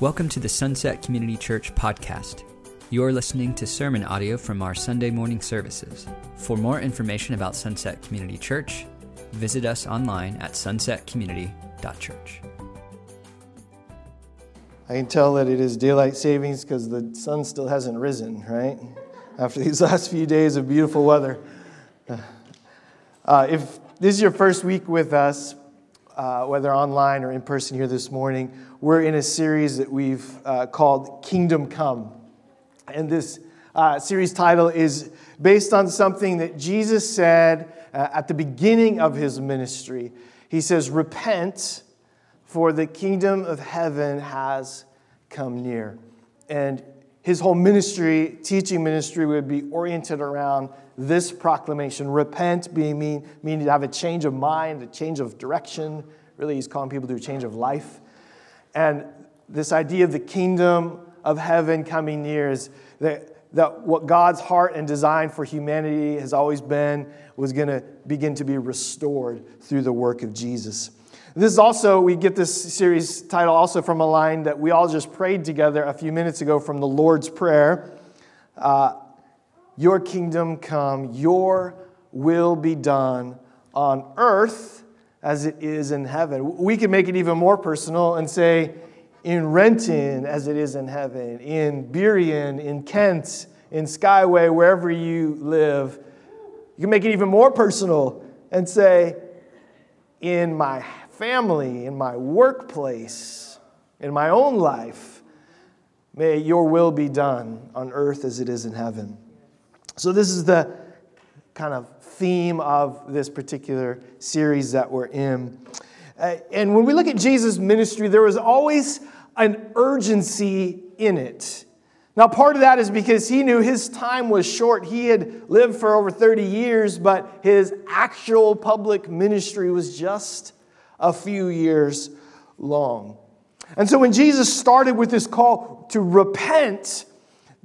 Welcome to the Sunset Community Church podcast. You're listening to sermon audio from our Sunday morning services. For more information about Sunset Community Church, visit us online at sunsetcommunity.church. I can tell that it is daylight savings because the sun still hasn't risen, right? After these last few days of beautiful weather. Uh, if this is your first week with us, uh, whether online or in person here this morning, we're in a series that we've uh, called Kingdom Come. And this uh, series title is based on something that Jesus said uh, at the beginning of his ministry. He says, Repent, for the kingdom of heaven has come near. And his whole ministry, teaching ministry, would be oriented around this proclamation repent, being mean, meaning to have a change of mind, a change of direction. Really, he's calling people to a change of life. And this idea of the kingdom of heaven coming near is that, that what God's heart and design for humanity has always been was going to begin to be restored through the work of Jesus. This is also, we get this series title also from a line that we all just prayed together a few minutes ago from the Lord's Prayer. Uh, your kingdom come, your will be done on earth as it is in heaven. We can make it even more personal and say, in Renton as it is in heaven, in Burien, in Kent, in Skyway, wherever you live. You can make it even more personal and say, in my family, in my workplace, in my own life, may your will be done on earth as it is in heaven. So, this is the kind of theme of this particular series that we're in. Uh, and when we look at Jesus' ministry, there was always an urgency in it. Now, part of that is because he knew his time was short. He had lived for over 30 years, but his actual public ministry was just a few years long. And so when Jesus started with this call to repent,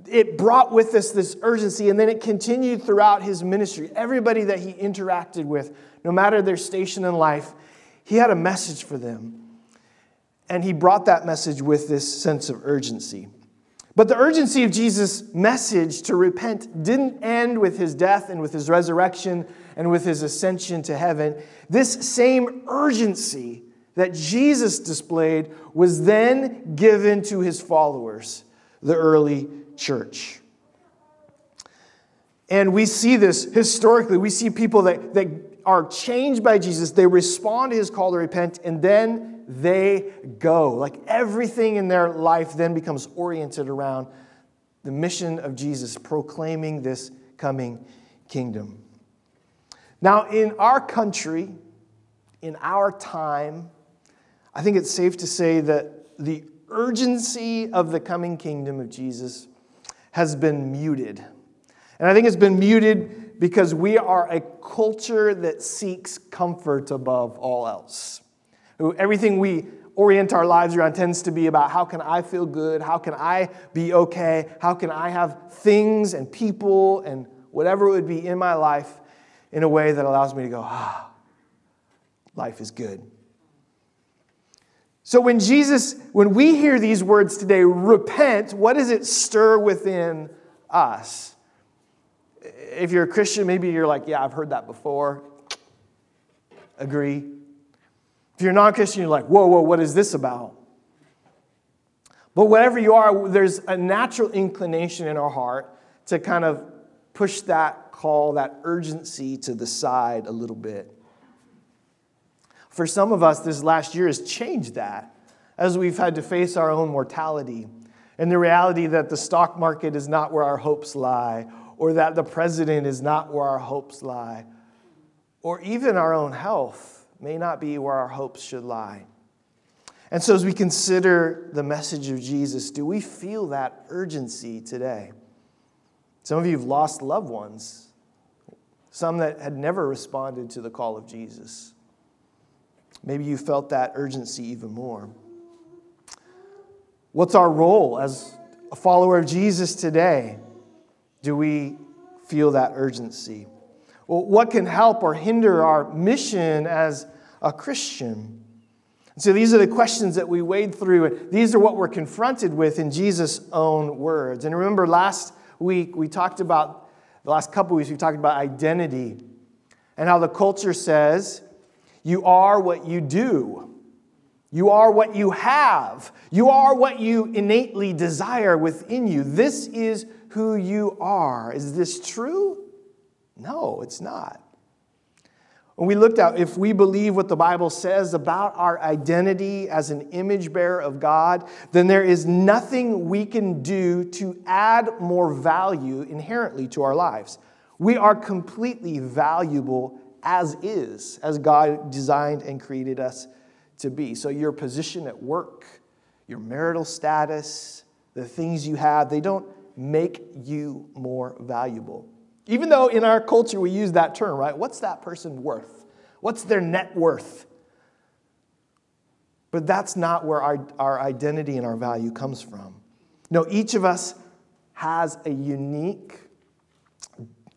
it brought with us this urgency, and then it continued throughout his ministry. Everybody that he interacted with, no matter their station in life, he had a message for them. And he brought that message with this sense of urgency. But the urgency of Jesus' message to repent didn't end with his death and with his resurrection and with his ascension to heaven. This same urgency that Jesus displayed was then given to his followers, the early church. And we see this historically. We see people that, that are changed by Jesus, they respond to his call to repent, and then they go. Like everything in their life then becomes oriented around the mission of Jesus, proclaiming this coming kingdom. Now, in our country, in our time, I think it's safe to say that the urgency of the coming kingdom of Jesus has been muted. And I think it's been muted because we are a culture that seeks comfort above all else. Everything we orient our lives around tends to be about how can I feel good? How can I be okay? How can I have things and people and whatever it would be in my life in a way that allows me to go, ah, life is good. So when Jesus, when we hear these words today, repent, what does it stir within us? If you're a Christian, maybe you're like, yeah, I've heard that before. Agree. If you're non Christian, you're like, whoa, whoa, what is this about? But whatever you are, there's a natural inclination in our heart to kind of push that call, that urgency to the side a little bit. For some of us, this last year has changed that as we've had to face our own mortality and the reality that the stock market is not where our hopes lie, or that the president is not where our hopes lie, or even our own health may not be where our hopes should lie. And so, as we consider the message of Jesus, do we feel that urgency today? Some of you have lost loved ones, some that had never responded to the call of Jesus. Maybe you felt that urgency even more. What's our role as a follower of Jesus today? Do we feel that urgency? Well, what can help or hinder our mission as a Christian? So these are the questions that we wade through, and these are what we're confronted with in Jesus' own words. And remember, last week we talked about, the last couple weeks, we talked about identity and how the culture says you are what you do. You are what you have. You are what you innately desire within you. This is who you are. Is this true? No, it's not. When we looked at if we believe what the Bible says about our identity as an image bearer of God, then there is nothing we can do to add more value inherently to our lives. We are completely valuable as is, as God designed and created us to be. So, your position at work, your marital status, the things you have, they don't make you more valuable. Even though in our culture we use that term, right? What's that person worth? What's their net worth? But that's not where our, our identity and our value comes from. No, each of us has a unique,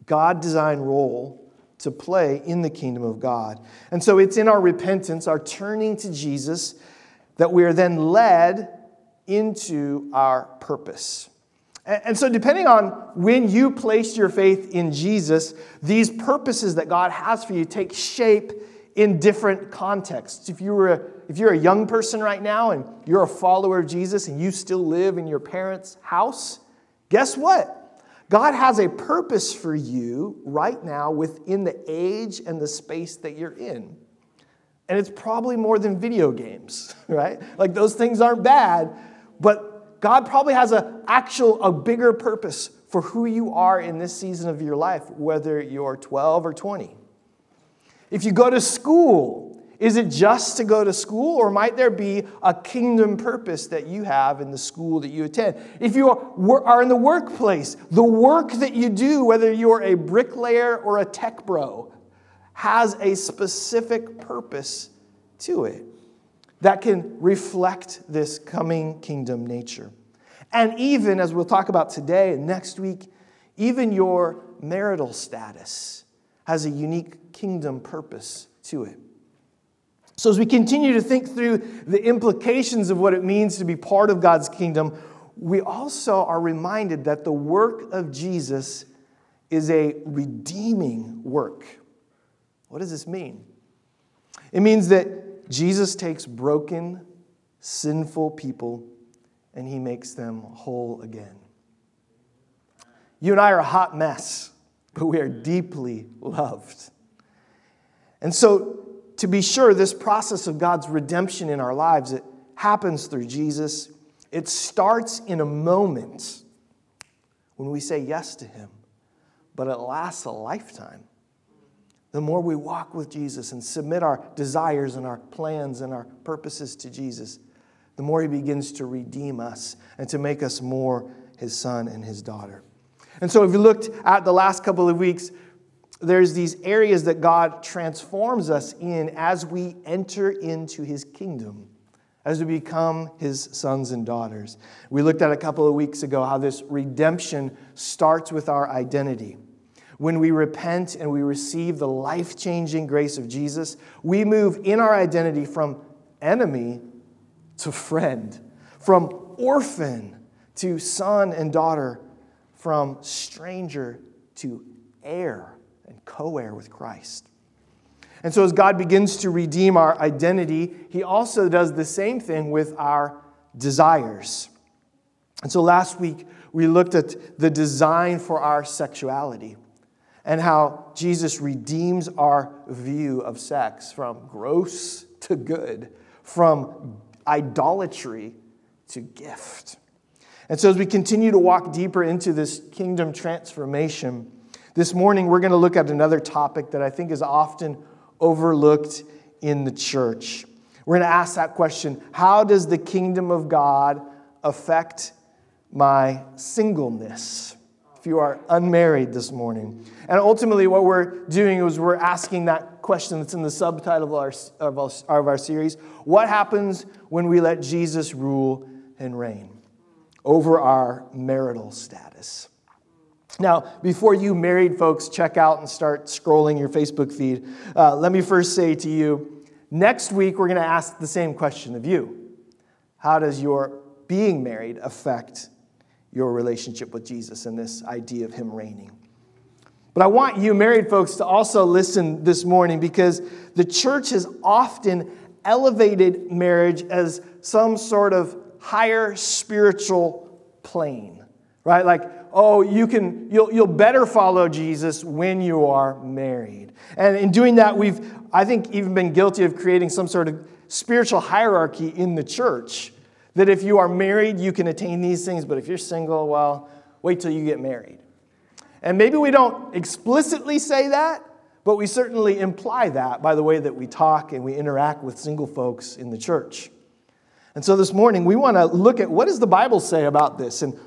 God designed role to play in the kingdom of God. And so it's in our repentance, our turning to Jesus, that we are then led into our purpose. And so, depending on when you place your faith in Jesus, these purposes that God has for you take shape in different contexts. If, you were a, if you're a young person right now and you're a follower of Jesus and you still live in your parents' house, guess what? God has a purpose for you right now within the age and the space that you're in. And it's probably more than video games, right? Like those things aren't bad, but God probably has an actual, a bigger purpose for who you are in this season of your life, whether you're 12 or 20. If you go to school, is it just to go to school, or might there be a kingdom purpose that you have in the school that you attend? If you are in the workplace, the work that you do, whether you're a bricklayer or a tech bro, has a specific purpose to it that can reflect this coming kingdom nature. And even, as we'll talk about today and next week, even your marital status has a unique kingdom purpose to it. So, as we continue to think through the implications of what it means to be part of God's kingdom, we also are reminded that the work of Jesus is a redeeming work. What does this mean? It means that Jesus takes broken, sinful people and he makes them whole again. You and I are a hot mess, but we are deeply loved. And so, to be sure, this process of God's redemption in our lives, it happens through Jesus. It starts in a moment when we say yes to him, but it lasts a lifetime the more we walk with Jesus and submit our desires and our plans and our purposes to Jesus, the more He begins to redeem us and to make us more His son and His daughter. And so, if you looked at the last couple of weeks, there's these areas that God transforms us in as we enter into His kingdom, as we become His sons and daughters. We looked at a couple of weeks ago how this redemption starts with our identity. When we repent and we receive the life changing grace of Jesus, we move in our identity from enemy to friend, from orphan to son and daughter, from stranger to heir co heir with Christ. And so, as God begins to redeem our identity, He also does the same thing with our desires. And so, last week, we looked at the design for our sexuality and how Jesus redeems our view of sex from gross to good, from idolatry to gift. And so, as we continue to walk deeper into this kingdom transformation, this morning we're going to look at another topic that I think is often overlooked in the church. We're going to ask that question How does the kingdom of God affect my singleness? if you are unmarried this morning. And ultimately, what we're doing is we're asking that question that's in the subtitle of our, of our, of our series What happens when we let Jesus rule and reign over our marital status? Now, before you married folks check out and start scrolling your Facebook feed, uh, let me first say to you Next week, we're going to ask the same question of you How does your being married affect your relationship with Jesus and this idea of Him reigning? But I want you, married folks, to also listen this morning because the church has often elevated marriage as some sort of higher spiritual plane, right? Like, oh, you can, you'll, you'll better follow Jesus when you are married. And in doing that, we've, I think, even been guilty of creating some sort of spiritual hierarchy in the church. That if you are married, you can attain these things, but if you're single, well, wait till you get married. And maybe we don't explicitly say that, but we certainly imply that by the way that we talk and we interact with single folks in the church. And so this morning, we want to look at what does the Bible say about this and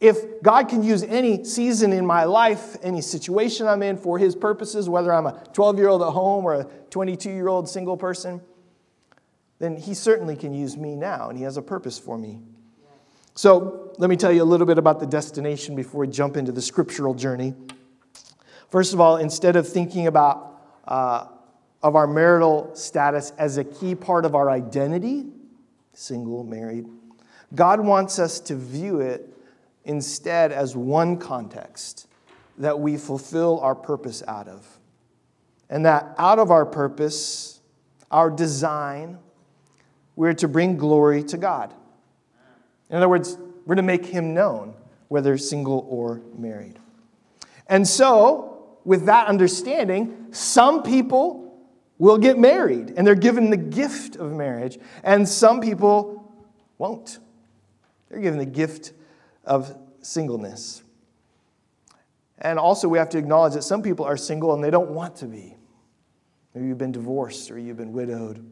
if God can use any season in my life, any situation I'm in for His purposes, whether I'm a 12 year old at home or a 22 year old single person, then He certainly can use me now, and He has a purpose for me. So let me tell you a little bit about the destination before we jump into the scriptural journey. First of all, instead of thinking about uh, of our marital status as a key part of our identity, single, married, God wants us to view it instead as one context that we fulfill our purpose out of. And that out of our purpose, our design, we're to bring glory to God. In other words, we're to make Him known, whether single or married. And so, with that understanding, some people will get married and they're given the gift of marriage, and some people won't. They're given the gift of singleness. And also, we have to acknowledge that some people are single and they don't want to be. Maybe you've been divorced or you've been widowed.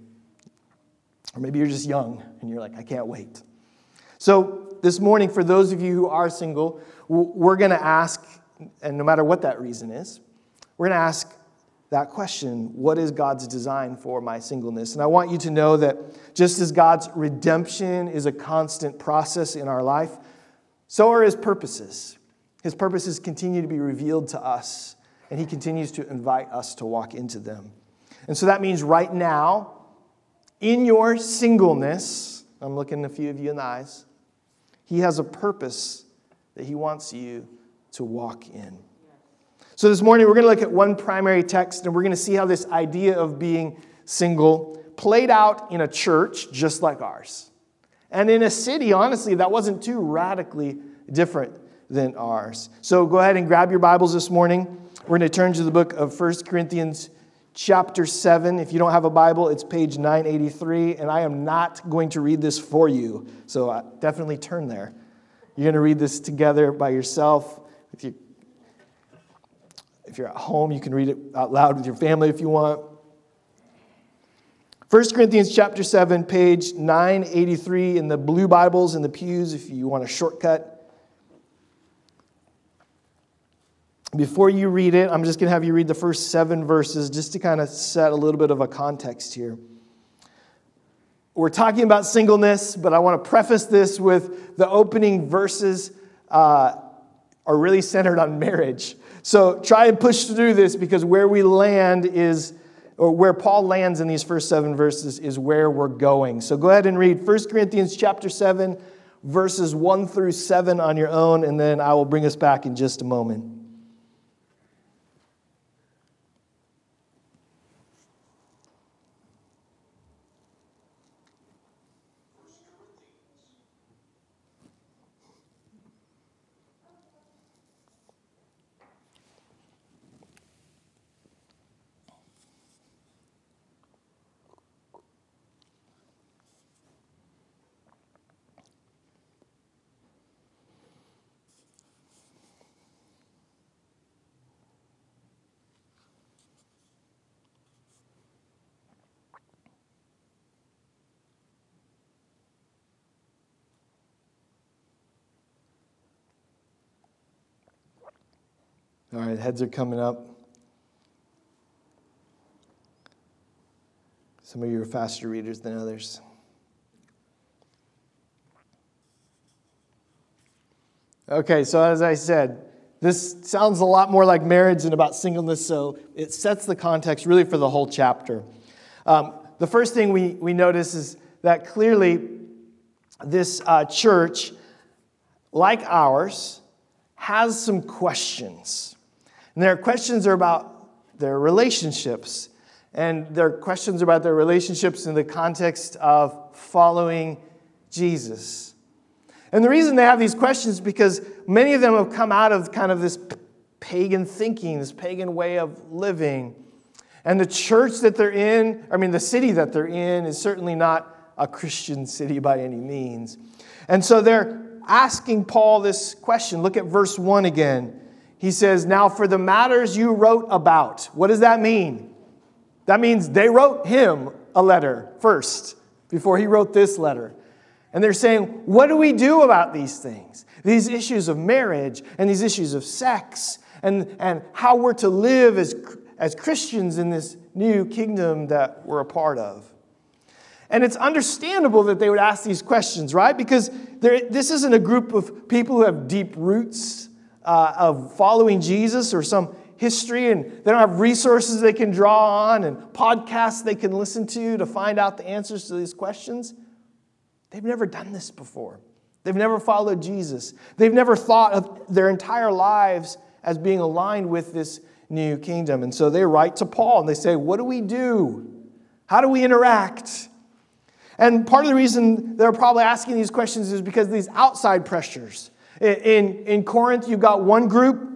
Or maybe you're just young and you're like, I can't wait. So, this morning, for those of you who are single, we're going to ask, and no matter what that reason is, we're going to ask that question What is God's design for my singleness? And I want you to know that just as God's redemption is a constant process in our life, so are his purposes. His purposes continue to be revealed to us, and he continues to invite us to walk into them. And so that means right now, in your singleness, I'm looking a few of you in the eyes, he has a purpose that he wants you to walk in. So this morning, we're going to look at one primary text, and we're going to see how this idea of being single played out in a church just like ours. And in a city, honestly, that wasn't too radically different than ours. So go ahead and grab your Bibles this morning. We're going to turn to the book of 1 Corinthians, chapter 7. If you don't have a Bible, it's page 983, and I am not going to read this for you. So uh, definitely turn there. You're going to read this together by yourself. If, you, if you're at home, you can read it out loud with your family if you want. 1 Corinthians chapter 7, page 983 in the blue Bibles in the pews if you want a shortcut. Before you read it, I'm just going to have you read the first seven verses just to kind of set a little bit of a context here. We're talking about singleness, but I want to preface this with the opening verses uh, are really centered on marriage. So try and push through this because where we land is or where Paul lands in these first seven verses is where we're going. So go ahead and read 1 Corinthians chapter 7, verses 1 through 7 on your own, and then I will bring us back in just a moment. All right, heads are coming up. Some of you are faster readers than others. Okay, so as I said, this sounds a lot more like marriage and about singleness, so it sets the context really for the whole chapter. Um, The first thing we, we notice is that clearly this uh, church, like ours, has some questions. And their questions are about their relationships. And their questions are about their relationships in the context of following Jesus. And the reason they have these questions is because many of them have come out of kind of this pagan thinking, this pagan way of living. And the church that they're in, I mean, the city that they're in, is certainly not a Christian city by any means. And so they're asking Paul this question. Look at verse 1 again. He says, Now for the matters you wrote about, what does that mean? That means they wrote him a letter first before he wrote this letter. And they're saying, What do we do about these things? These issues of marriage and these issues of sex and, and how we're to live as, as Christians in this new kingdom that we're a part of. And it's understandable that they would ask these questions, right? Because this isn't a group of people who have deep roots uh, of following Jesus or some history, and they don't have resources they can draw on and podcasts they can listen to to find out the answers to these questions. They've never done this before. They've never followed Jesus. They've never thought of their entire lives as being aligned with this new kingdom. And so they write to Paul and they say, What do we do? How do we interact? And part of the reason they're probably asking these questions is because these outside pressures. In, in Corinth, you've got one group,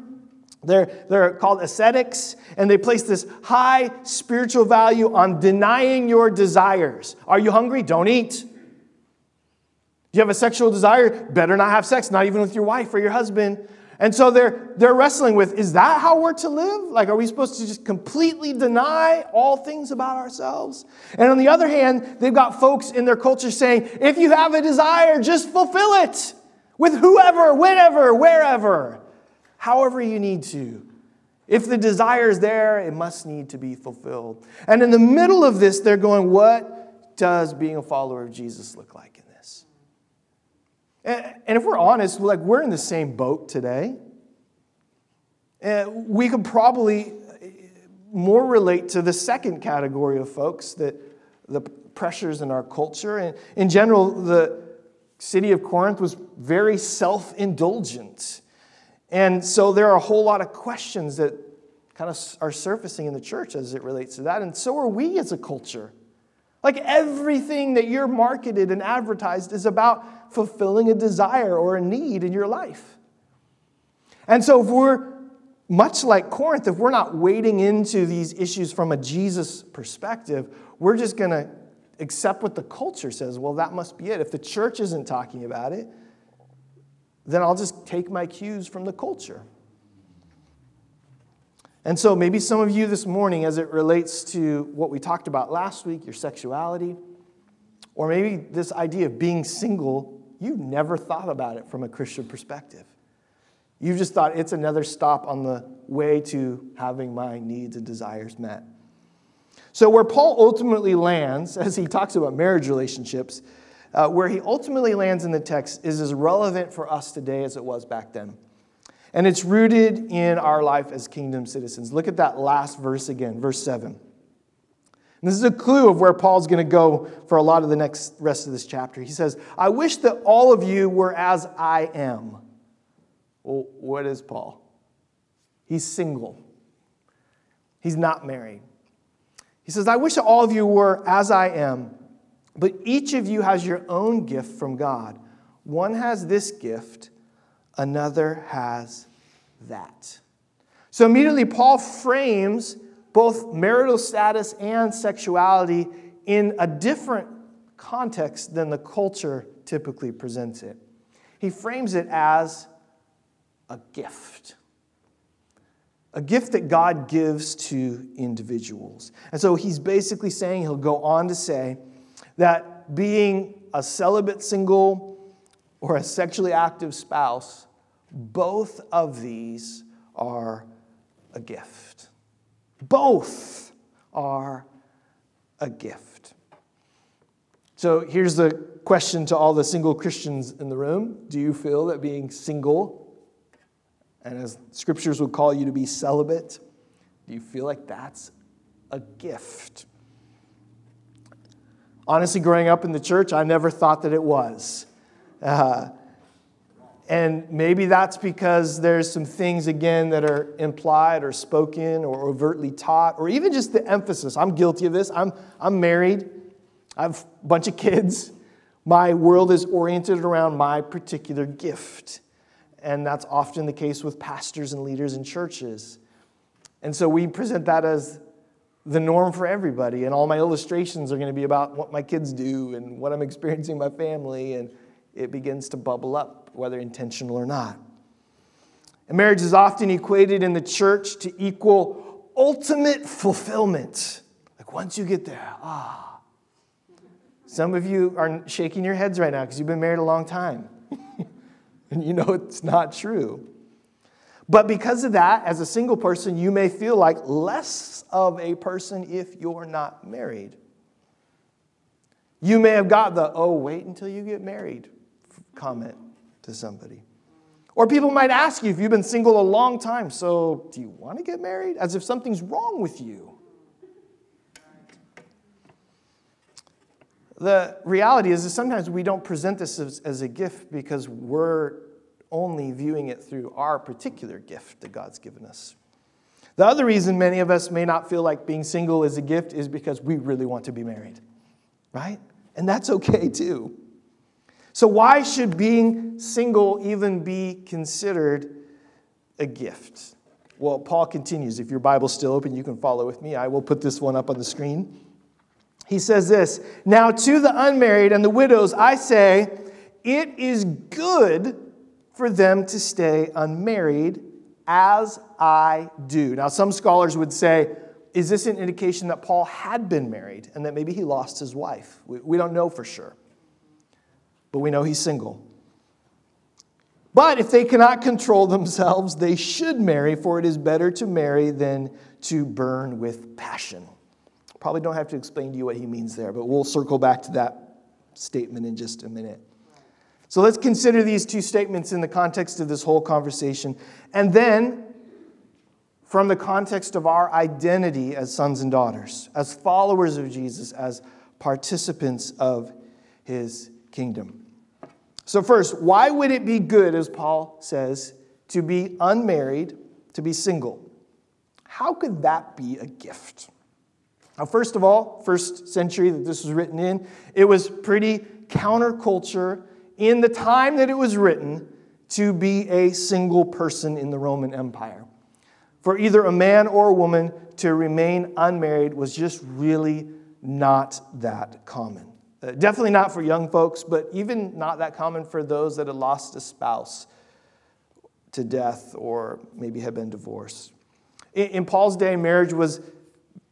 they're, they're called ascetics, and they place this high spiritual value on denying your desires. Are you hungry? Don't eat. Do you have a sexual desire? Better not have sex, not even with your wife or your husband. And so they're, they're wrestling with is that how we're to live? Like, are we supposed to just completely deny all things about ourselves? And on the other hand, they've got folks in their culture saying, if you have a desire, just fulfill it with whoever, whenever, wherever, however you need to. If the desire is there, it must need to be fulfilled. And in the middle of this, they're going, what does being a follower of Jesus look like? In this? And if we're honest, like we're in the same boat today. We could probably uh, more relate to the second category of folks that the pressures in our culture. And in general, the city of Corinth was very self indulgent. And so there are a whole lot of questions that kind of are surfacing in the church as it relates to that. And so are we as a culture. Like everything that you're marketed and advertised is about fulfilling a desire or a need in your life. And so, if we're much like Corinth, if we're not wading into these issues from a Jesus perspective, we're just going to accept what the culture says. Well, that must be it. If the church isn't talking about it, then I'll just take my cues from the culture. And so, maybe some of you this morning, as it relates to what we talked about last week, your sexuality, or maybe this idea of being single, you've never thought about it from a Christian perspective. You've just thought it's another stop on the way to having my needs and desires met. So, where Paul ultimately lands, as he talks about marriage relationships, uh, where he ultimately lands in the text is as relevant for us today as it was back then. And it's rooted in our life as kingdom citizens. Look at that last verse again, verse 7. And this is a clue of where Paul's going to go for a lot of the next rest of this chapter. He says, I wish that all of you were as I am. Well, what is Paul? He's single, he's not married. He says, I wish that all of you were as I am, but each of you has your own gift from God. One has this gift another has that. So immediately, Paul frames both marital status and sexuality in a different context than the culture typically presents it. He frames it as a gift. A gift that God gives to individuals. And so he's basically saying, he'll go on to say, that being a celibate single or a sexually active spouse both of these are a gift. Both are a gift. So here's the question to all the single Christians in the room Do you feel that being single, and as scriptures would call you to be celibate, do you feel like that's a gift? Honestly, growing up in the church, I never thought that it was. Uh, and maybe that's because there's some things, again, that are implied or spoken or overtly taught, or even just the emphasis. I'm guilty of this. I'm, I'm married, I have a bunch of kids. My world is oriented around my particular gift. And that's often the case with pastors and leaders in churches. And so we present that as the norm for everybody. And all my illustrations are going to be about what my kids do and what I'm experiencing in my family. And it begins to bubble up, whether intentional or not. And marriage is often equated in the church to equal ultimate fulfillment. Like once you get there, ah. Some of you are shaking your heads right now because you've been married a long time. and you know it's not true. But because of that, as a single person, you may feel like less of a person if you're not married. You may have got the, oh, wait until you get married comment to somebody. Or people might ask you if you've been single a long time, so do you want to get married? As if something's wrong with you. The reality is that sometimes we don't present this as, as a gift because we're only viewing it through our particular gift that God's given us. The other reason many of us may not feel like being single is a gift is because we really want to be married, right? And that's okay too. So, why should being single even be considered a gift? Well, Paul continues. If your Bible's still open, you can follow with me. I will put this one up on the screen. He says this Now to the unmarried and the widows, I say, it is good for them to stay unmarried as I do. Now, some scholars would say, is this an indication that Paul had been married and that maybe he lost his wife? We, don't know for sure, but we know he's single. But if they cannot control themselves, they should marry, for it is better to marry than to burn with passion. Probably don't have to explain to you what he means there, but we'll circle back to that statement in just a minute. So let's consider these two statements in the context of this whole conversation. And then, from the context of our identity as sons and daughters, as followers of Jesus, as participants of his kingdom. So, first, why would it be good, as Paul says, to be unmarried, to be single? How could that be a gift? Now, first of all, first century that this was written in, it was pretty counterculture in the time that it was written to be a single person in the Roman Empire. For either a man or a woman to remain unmarried was just really not that common. Uh, definitely not for young folks, but even not that common for those that had lost a spouse to death or maybe had been divorced. In, in Paul's day, marriage was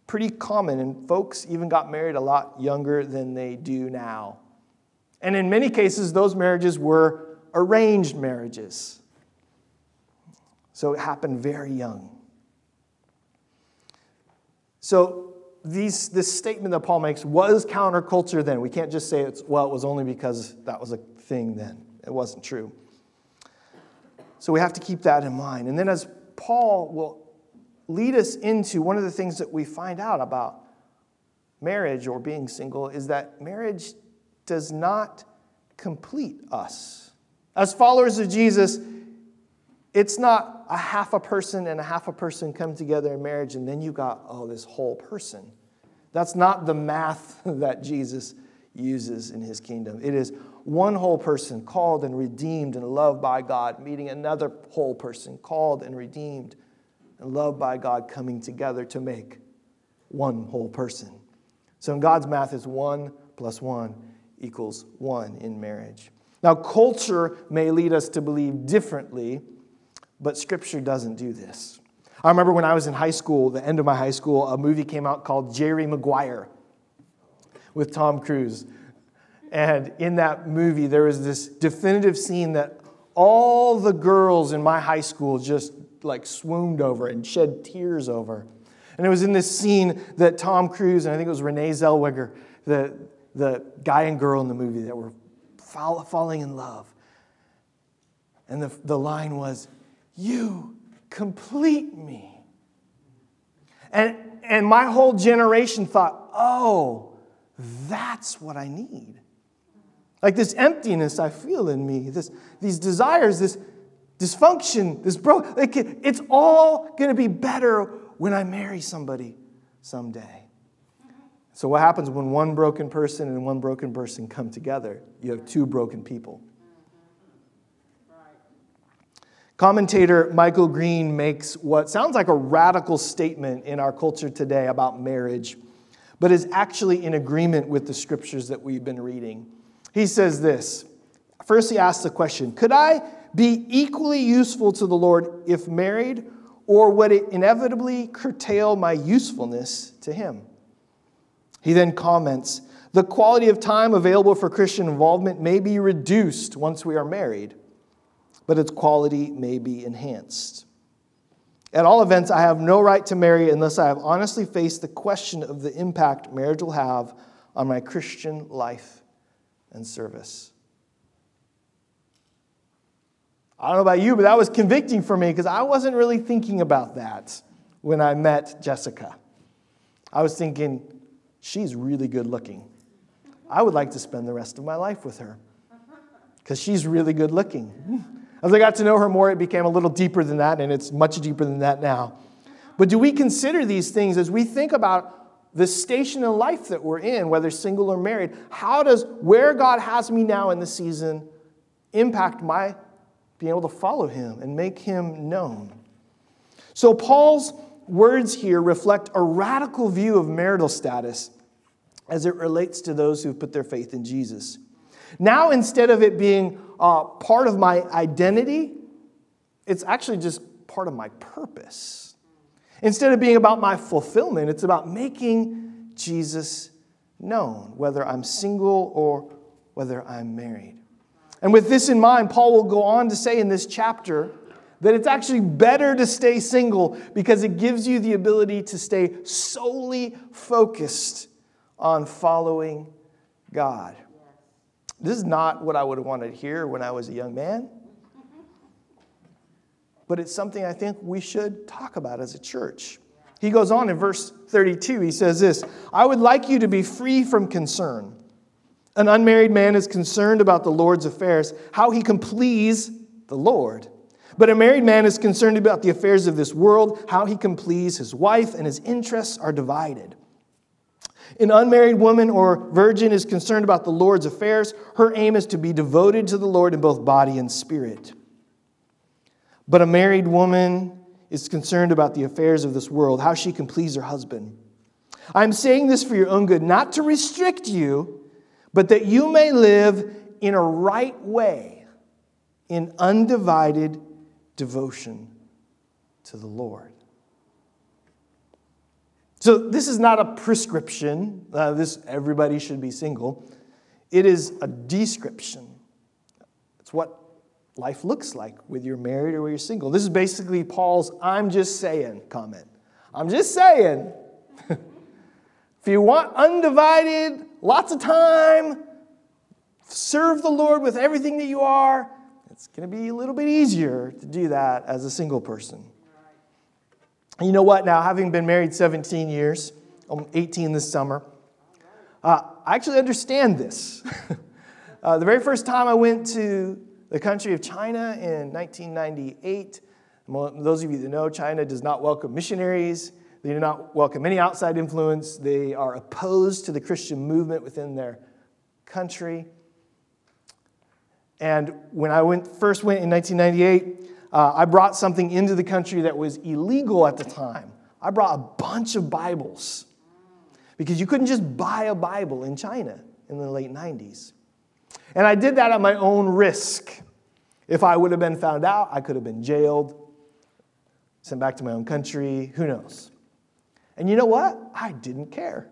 pretty common, and folks even got married a lot younger than they do now. And in many cases, those marriages were arranged marriages. So it happened very young. So these, this statement that Paul makes was counterculture then. We can't just say it's, well, it was only because that was a thing then. It wasn't true. So we have to keep that in mind. And then as Paul will lead us into one of the things that we find out about marriage or being single is that marriage does not complete us. As followers of Jesus, it's not a half a person and a half a person come together in marriage and then you got, oh, this whole person. That's not the math that Jesus uses in his kingdom. It is one whole person called and redeemed and loved by God, meeting another whole person called and redeemed and loved by God coming together to make one whole person. So in God's math, it's one plus one equals one in marriage. Now, culture may lead us to believe differently, but Scripture doesn't do this. I remember when I was in high school, the end of my high school, a movie came out called Jerry Maguire with Tom Cruise. And in that movie, there was this definitive scene that all the girls in my high school just like swooned over and shed tears over. And it was in this scene that Tom Cruise, and I think it was Renee Zellweger, the, the guy and girl in the movie that were falling in love. And the, the line was, You complete me. And, and my whole generation thought, Oh, that's what I need. Like this emptiness I feel in me, this, these desires, this dysfunction, this broke, it's all going to be better when I marry somebody someday. So, what happens when one broken person and one broken person come together? You have two broken people. Commentator Michael Green makes what sounds like a radical statement in our culture today about marriage, but is actually in agreement with the scriptures that we've been reading. He says this First, he asks the question Could I be equally useful to the Lord if married, or would it inevitably curtail my usefulness to Him? He then comments The quality of time available for Christian involvement may be reduced once we are married but its quality may be enhanced. At all events, I have no right to marry unless I have honestly faced the question of the impact marriage will have on my Christian life and service. I don't know about you, but that was convicting for me because I wasn't really thinking about that when I met Jessica. I was thinking, she's really good looking. I would like to spend the rest of my life with her because she's really good looking. As I got to know her more, it became a little deeper than that, and it's much deeper than that now. But do we consider these things as we think about the station in life that we're in, whether single or married? How does where God has me now in the season impact my being able to follow Him and make Him known? So, Paul's words here reflect a radical view of marital status as it relates to those who've put their faith in Jesus. Now, instead of it being uh, part of my identity, it's actually just part of my purpose. Instead of being about my fulfillment, it's about making Jesus known, whether I'm single or whether I'm married. And with this in mind, Paul will go on to say in this chapter that it's actually better to stay single because it gives you the ability to stay solely focused on following God. This is not what I would have wanted to hear when I was a young man. But it's something I think we should talk about as a church. He goes on in verse 32, he says this I would like you to be free from concern. An unmarried man is concerned about the Lord's affairs, how he can please the Lord. But a married man is concerned about the affairs of this world, how he can please his wife, and his interests are divided. An unmarried woman or virgin is concerned about the Lord's affairs. Her aim is to be devoted to the Lord in both body and spirit. But a married woman is concerned about the affairs of this world, how she can please her husband. I'm saying this for your own good, not to restrict you, but that you may live in a right way, in undivided devotion to the Lord. So this is not a prescription. Uh, this everybody should be single. It is a description. It's what life looks like whether you're married or whether you're single. This is basically Paul's "I'm just saying" comment. I'm just saying. if you want undivided, lots of time, serve the Lord with everything that you are, it's going to be a little bit easier to do that as a single person. You know what? Now, having been married 17 years, I'm 18 this summer, uh, I actually understand this. uh, the very first time I went to the country of China in 1998, those of you that know, China does not welcome missionaries. They do not welcome any outside influence. They are opposed to the Christian movement within their country. And when I went, first went in 1998, uh, I brought something into the country that was illegal at the time. I brought a bunch of Bibles because you couldn't just buy a Bible in China in the late 90s. And I did that at my own risk. If I would have been found out, I could have been jailed, sent back to my own country, who knows. And you know what? I didn't care.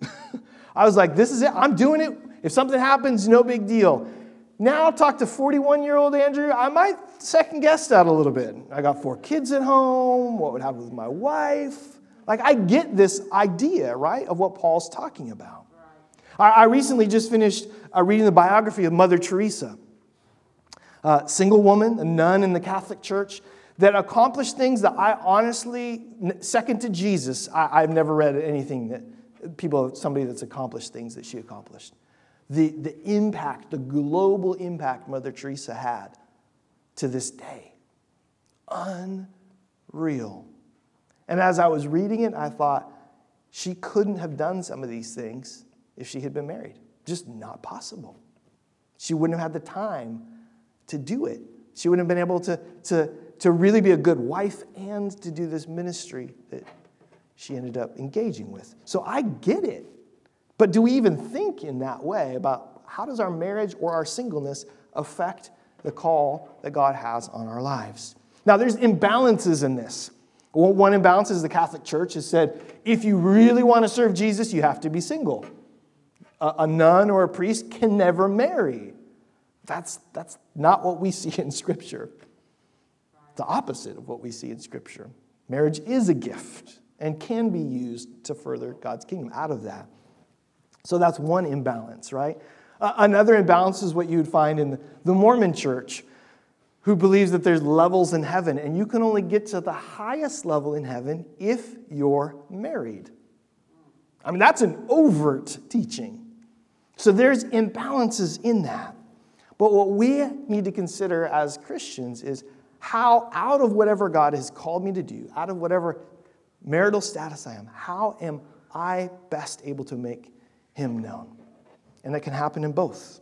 I was like, this is it. I'm doing it. If something happens, no big deal. Now, I talk to 41 year old Andrew, I might second guess that a little bit. I got four kids at home. What would happen with my wife? Like, I get this idea, right, of what Paul's talking about. I recently just finished uh, reading the biography of Mother Teresa, a single woman, a nun in the Catholic Church that accomplished things that I honestly, second to Jesus, I, have never read anything that people, somebody that's accomplished things that she accomplished. The, the impact, the global impact Mother Teresa had to this day. Unreal. And as I was reading it, I thought, she couldn't have done some of these things if she had been married. Just not possible. She wouldn't have had the time to do it. She wouldn't have been able to, to, to really be a good wife and to do this ministry that she ended up engaging with. So I get it. But do we even think in that way about how does our marriage or our singleness affect the call that God has on our lives? Now, there's imbalances in this. One imbalance is the Catholic Church has said if you really want to serve Jesus, you have to be single. A, nun or a priest can never marry. That's, that's not what we see in Scripture. The opposite of what we see in Scripture. Marriage is a gift and can be used to further God's kingdom out of that. So that's one imbalance, right? Uh, another imbalance is what you would find in the Mormon church, who believes that there's levels in heaven, and you can only get to the highest level in heaven if you're married. I mean, that's an overt teaching. So there's imbalances in that. But what we need to consider as Christians is how, out of whatever God has called me to do, out of whatever marital status I am, how am I best able to make him known? And that can happen in both.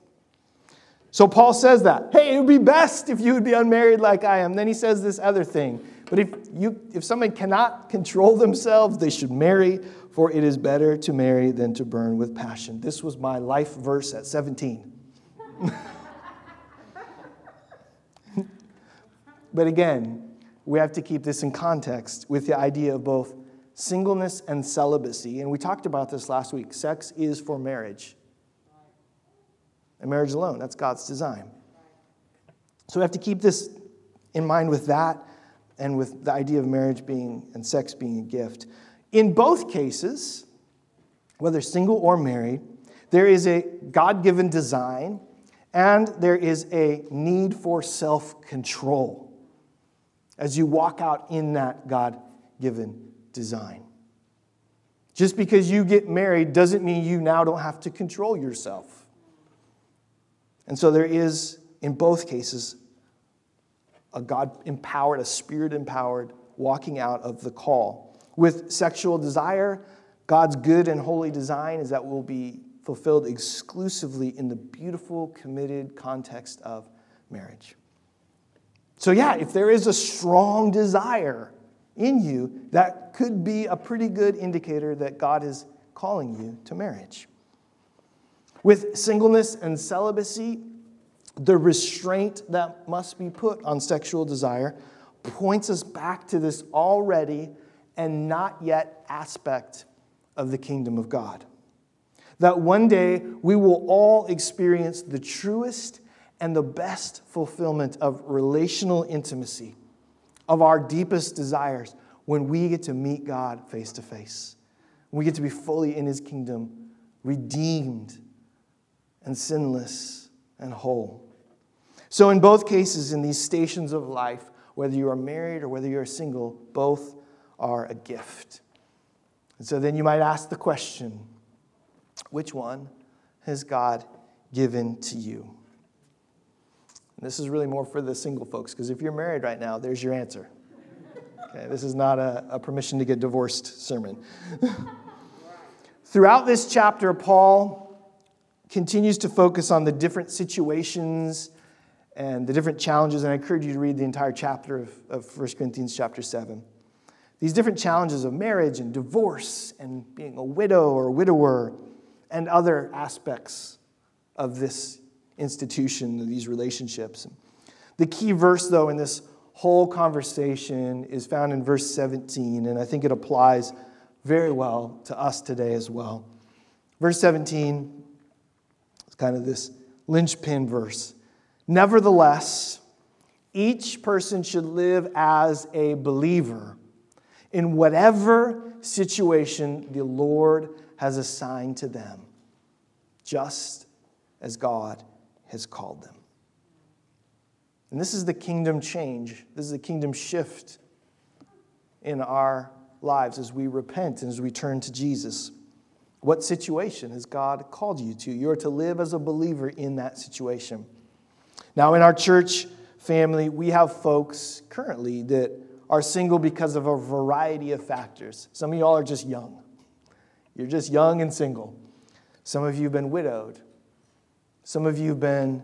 So Paul says that, hey, it would be best if you would be unmarried like I am. Then he says this other thing. But if, you, if someone cannot control themselves, they should marry, for it is better to marry than to burn with passion. This was my life verse at 17. but again, we have to keep this in context with the idea of both singleness and celibacy. And we talked about this last week. Sex is for marriage, and marriage alone. That's God's design. So we have to keep this in mind with that and with the idea of marriage being and sex being a gift. In both cases, whether single or married, there is a God given design and there is a need for self control as you walk out in that God given design. Just because you get married doesn't mean you now don't have to control yourself. And so there is, in both cases, a God empowered, a spirit empowered walking out of the call. With sexual desire, God's good and holy design is that will be fulfilled exclusively in the beautiful, committed context of marriage. So, yeah, if there is a strong desire in you, that could be a pretty good indicator that God is calling you to marriage. With singleness and celibacy, the restraint that must be put on sexual desire points us back to this already and not yet aspect of the kingdom of God. That one day we will all experience the truest and the best fulfillment of relational intimacy of our deepest desires when we get to meet God face to face. We get to be fully in His kingdom, redeemed and sinless and whole. So, in both cases, in these stations of life, whether you are married or whether you're single, both are a gift. And so then you might ask the question which one has God given to you? This is really more for the single folks, because if you're married right now, there's your answer. Okay, this is not a, a permission to get divorced sermon. Throughout this chapter, Paul continues to focus on the different situations and the different challenges, and I encourage you to read the entire chapter of, of 1 Corinthians chapter 7. These different challenges of marriage and divorce and being a widow or widower and other aspects of this institution, of these relationships. The key verse, though, in this whole conversation is found in verse 17, and I think it applies very well to us today as well. Verse 17 is kind of this linchpin verse. Nevertheless, each person should live as a believer in whatever situation the Lord has assigned to them, just as God has called them. And this is the kingdom change, this is the kingdom shift in our lives as we repent and as we turn to Jesus. What situation has God called you to? You're to live as a believer in that situation. Now, in our church family, we have folks currently that are single because of a variety of factors. Some of y'all are just young. You're just young and single. Some of you have been widowed. Some of you have been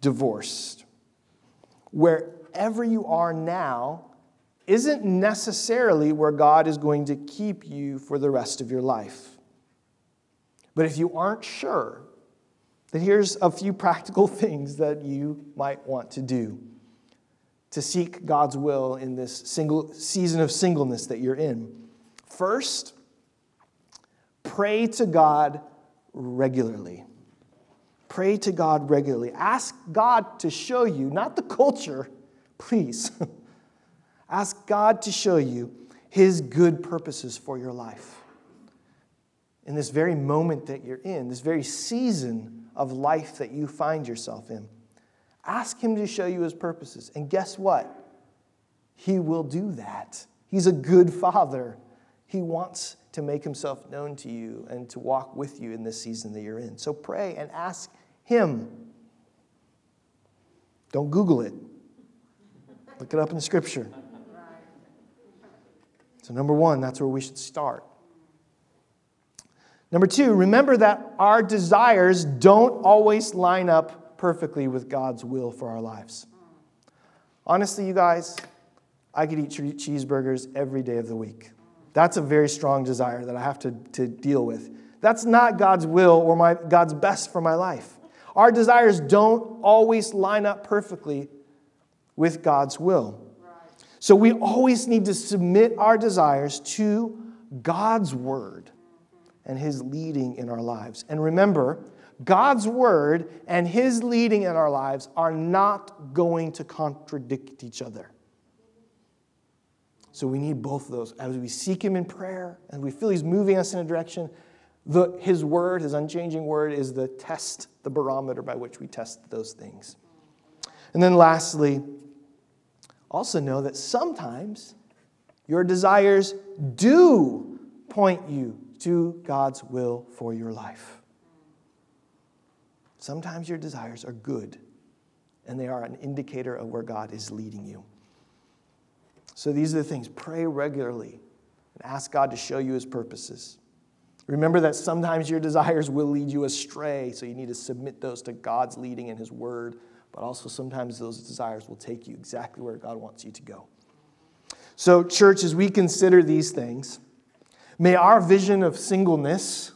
divorced. Wherever you are now isn't necessarily where God is going to keep you for the rest of your life. But if you aren't sure, then here's a few practical things that you might want to do to seek God's will in this single season of singleness that you're in. First, pray to God regularly. Pray to God regularly. Ask God to show you, not the culture, please. Ask God to show you his good purposes for your life in this very moment that you're in, this very season of life that you find yourself in. Ask Him to show you His purposes. And guess what? He will do that. He's a good Father. He wants to make Himself known to you and to walk with you in this season that you're in. So pray and ask Him. Don't Google it, look it up in Scripture. So, number one, that's where we should start. Number two, remember that our desires don't always line up perfectly with God's will for our lives. Honestly, you guys, I could eat cheeseburgers every day of the week. That's a very strong desire that I have to, to deal with. That's not God's will or my, God's best for my life. Our desires don't always line up perfectly with God's will. So we always need to submit our desires to God's word and His leading in our lives. And remember, God's word and His leading in our lives are not going to contradict each other. So we need both of those. As we seek Him in prayer and we feel He's moving us in a direction, the, His word, His unchanging word, is the test, the barometer by which we test those things. And then lastly, also know that sometimes your desires do point you to God's will for your life. Sometimes your desires are good, and they are an indicator of where God is leading you. So these are the things pray regularly and ask God to show you his purposes. Remember that sometimes your desires will lead you astray, so you need to submit those to God's leading and his word, but also sometimes those desires will take you exactly where God wants you to go. So, church, as we consider these things, May our vision of singleness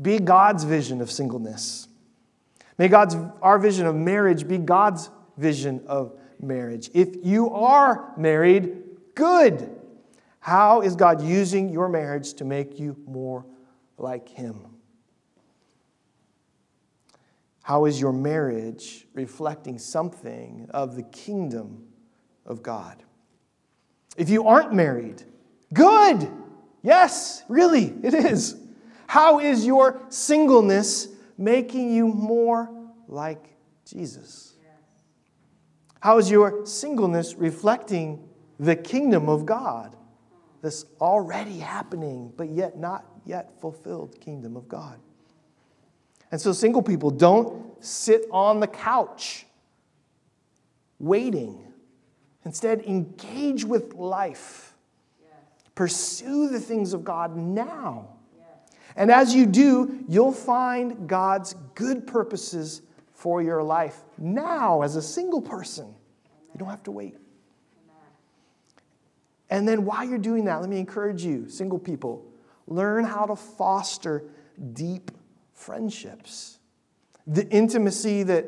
be God's vision of singleness. May God's, our vision of marriage be God's vision of marriage. If you are married, good. How is God using your marriage to make you more like Him? How is your marriage reflecting something of the kingdom of God? If you aren't married, good. Yes, really, it is. How is your singleness making you more like Jesus? How is your singleness reflecting the kingdom of God? This already happening, but yet not yet fulfilled kingdom of God. And so, single people, don't sit on the couch waiting. Instead, engage with life Pursue the things of God now. And as you do, you'll find God's good purposes for your life now as a single person. You don't have to wait. And then while you're doing that, let me encourage you, single people, learn how to foster deep friendships. The intimacy that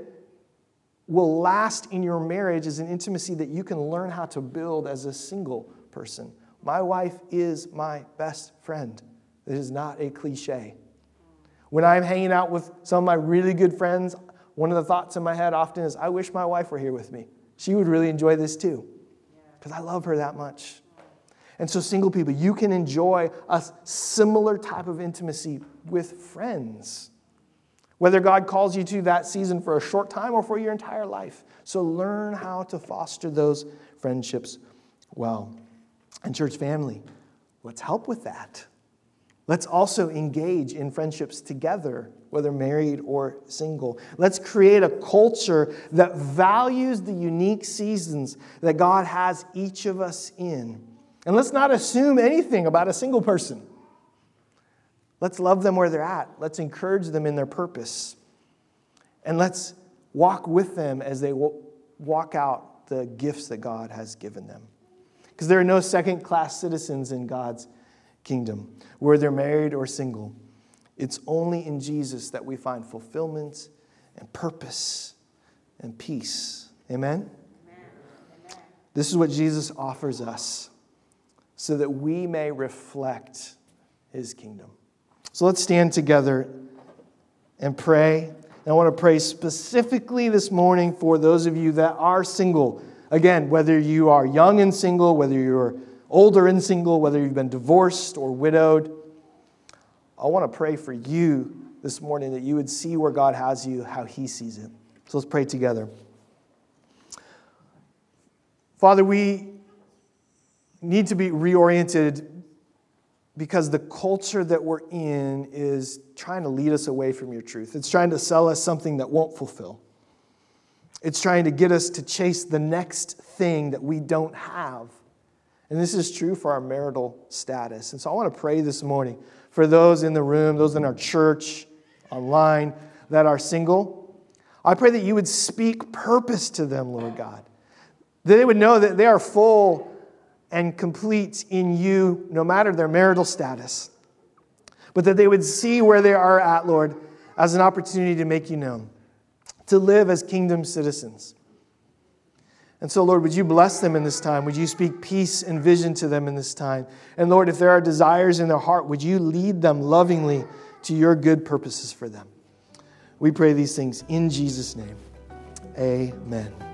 will last in your marriage is an intimacy that you can learn how to build as a single person. My wife is my best friend. It is not a cliche. When I'm hanging out with some of my really good friends, one of the thoughts in my head often is, I wish my wife were here with me. She would really enjoy this too, because I love her that much. And so, single people, you can enjoy a similar type of intimacy with friends, whether God calls you to that season for a short time or for your entire life. So, learn how to foster those friendships well. And, church family, let's help with that. Let's also engage in friendships together, whether married or single. Let's create a culture that values the unique seasons that God has each of us in. And let's not assume anything about a single person. Let's love them where they're at. Let's encourage them in their purpose. And let's walk with them as they walk out the gifts that God has given them. Because there are no second class citizens in God's kingdom, whether they're married or single. It's only in Jesus that we find fulfillment and purpose and peace. Amen? Amen? This is what Jesus offers us so that we may reflect his kingdom. So let's stand together and pray. And I want to pray specifically this morning for those of you that are single. Again, whether you are young and single, whether you're older and single, whether you've been divorced or widowed, I want to pray for you this morning that you would see where God has you, how He sees it. So let's pray together. Father, we need to be reoriented because the culture that we're in is trying to lead us away from your truth. It's trying to sell us something that won't fulfill. It's trying to get us to chase the next thing that we don't have. And this is true for our marital status. And so I want to pray this morning for those in the room, those in our church, online, that are single. I pray that you would speak purpose to them, Lord God. That they would know that they are full and complete in you, no matter their marital status. But that they would see where they are at, Lord, as an opportunity to make you known, to live as kingdom citizens. And so, Lord, would you bless them in this time? Would you speak peace and vision to them in this time? And Lord, if there are desires in their heart, would you lead them lovingly to your good purposes for them? We pray these things in Jesus' name. Amen.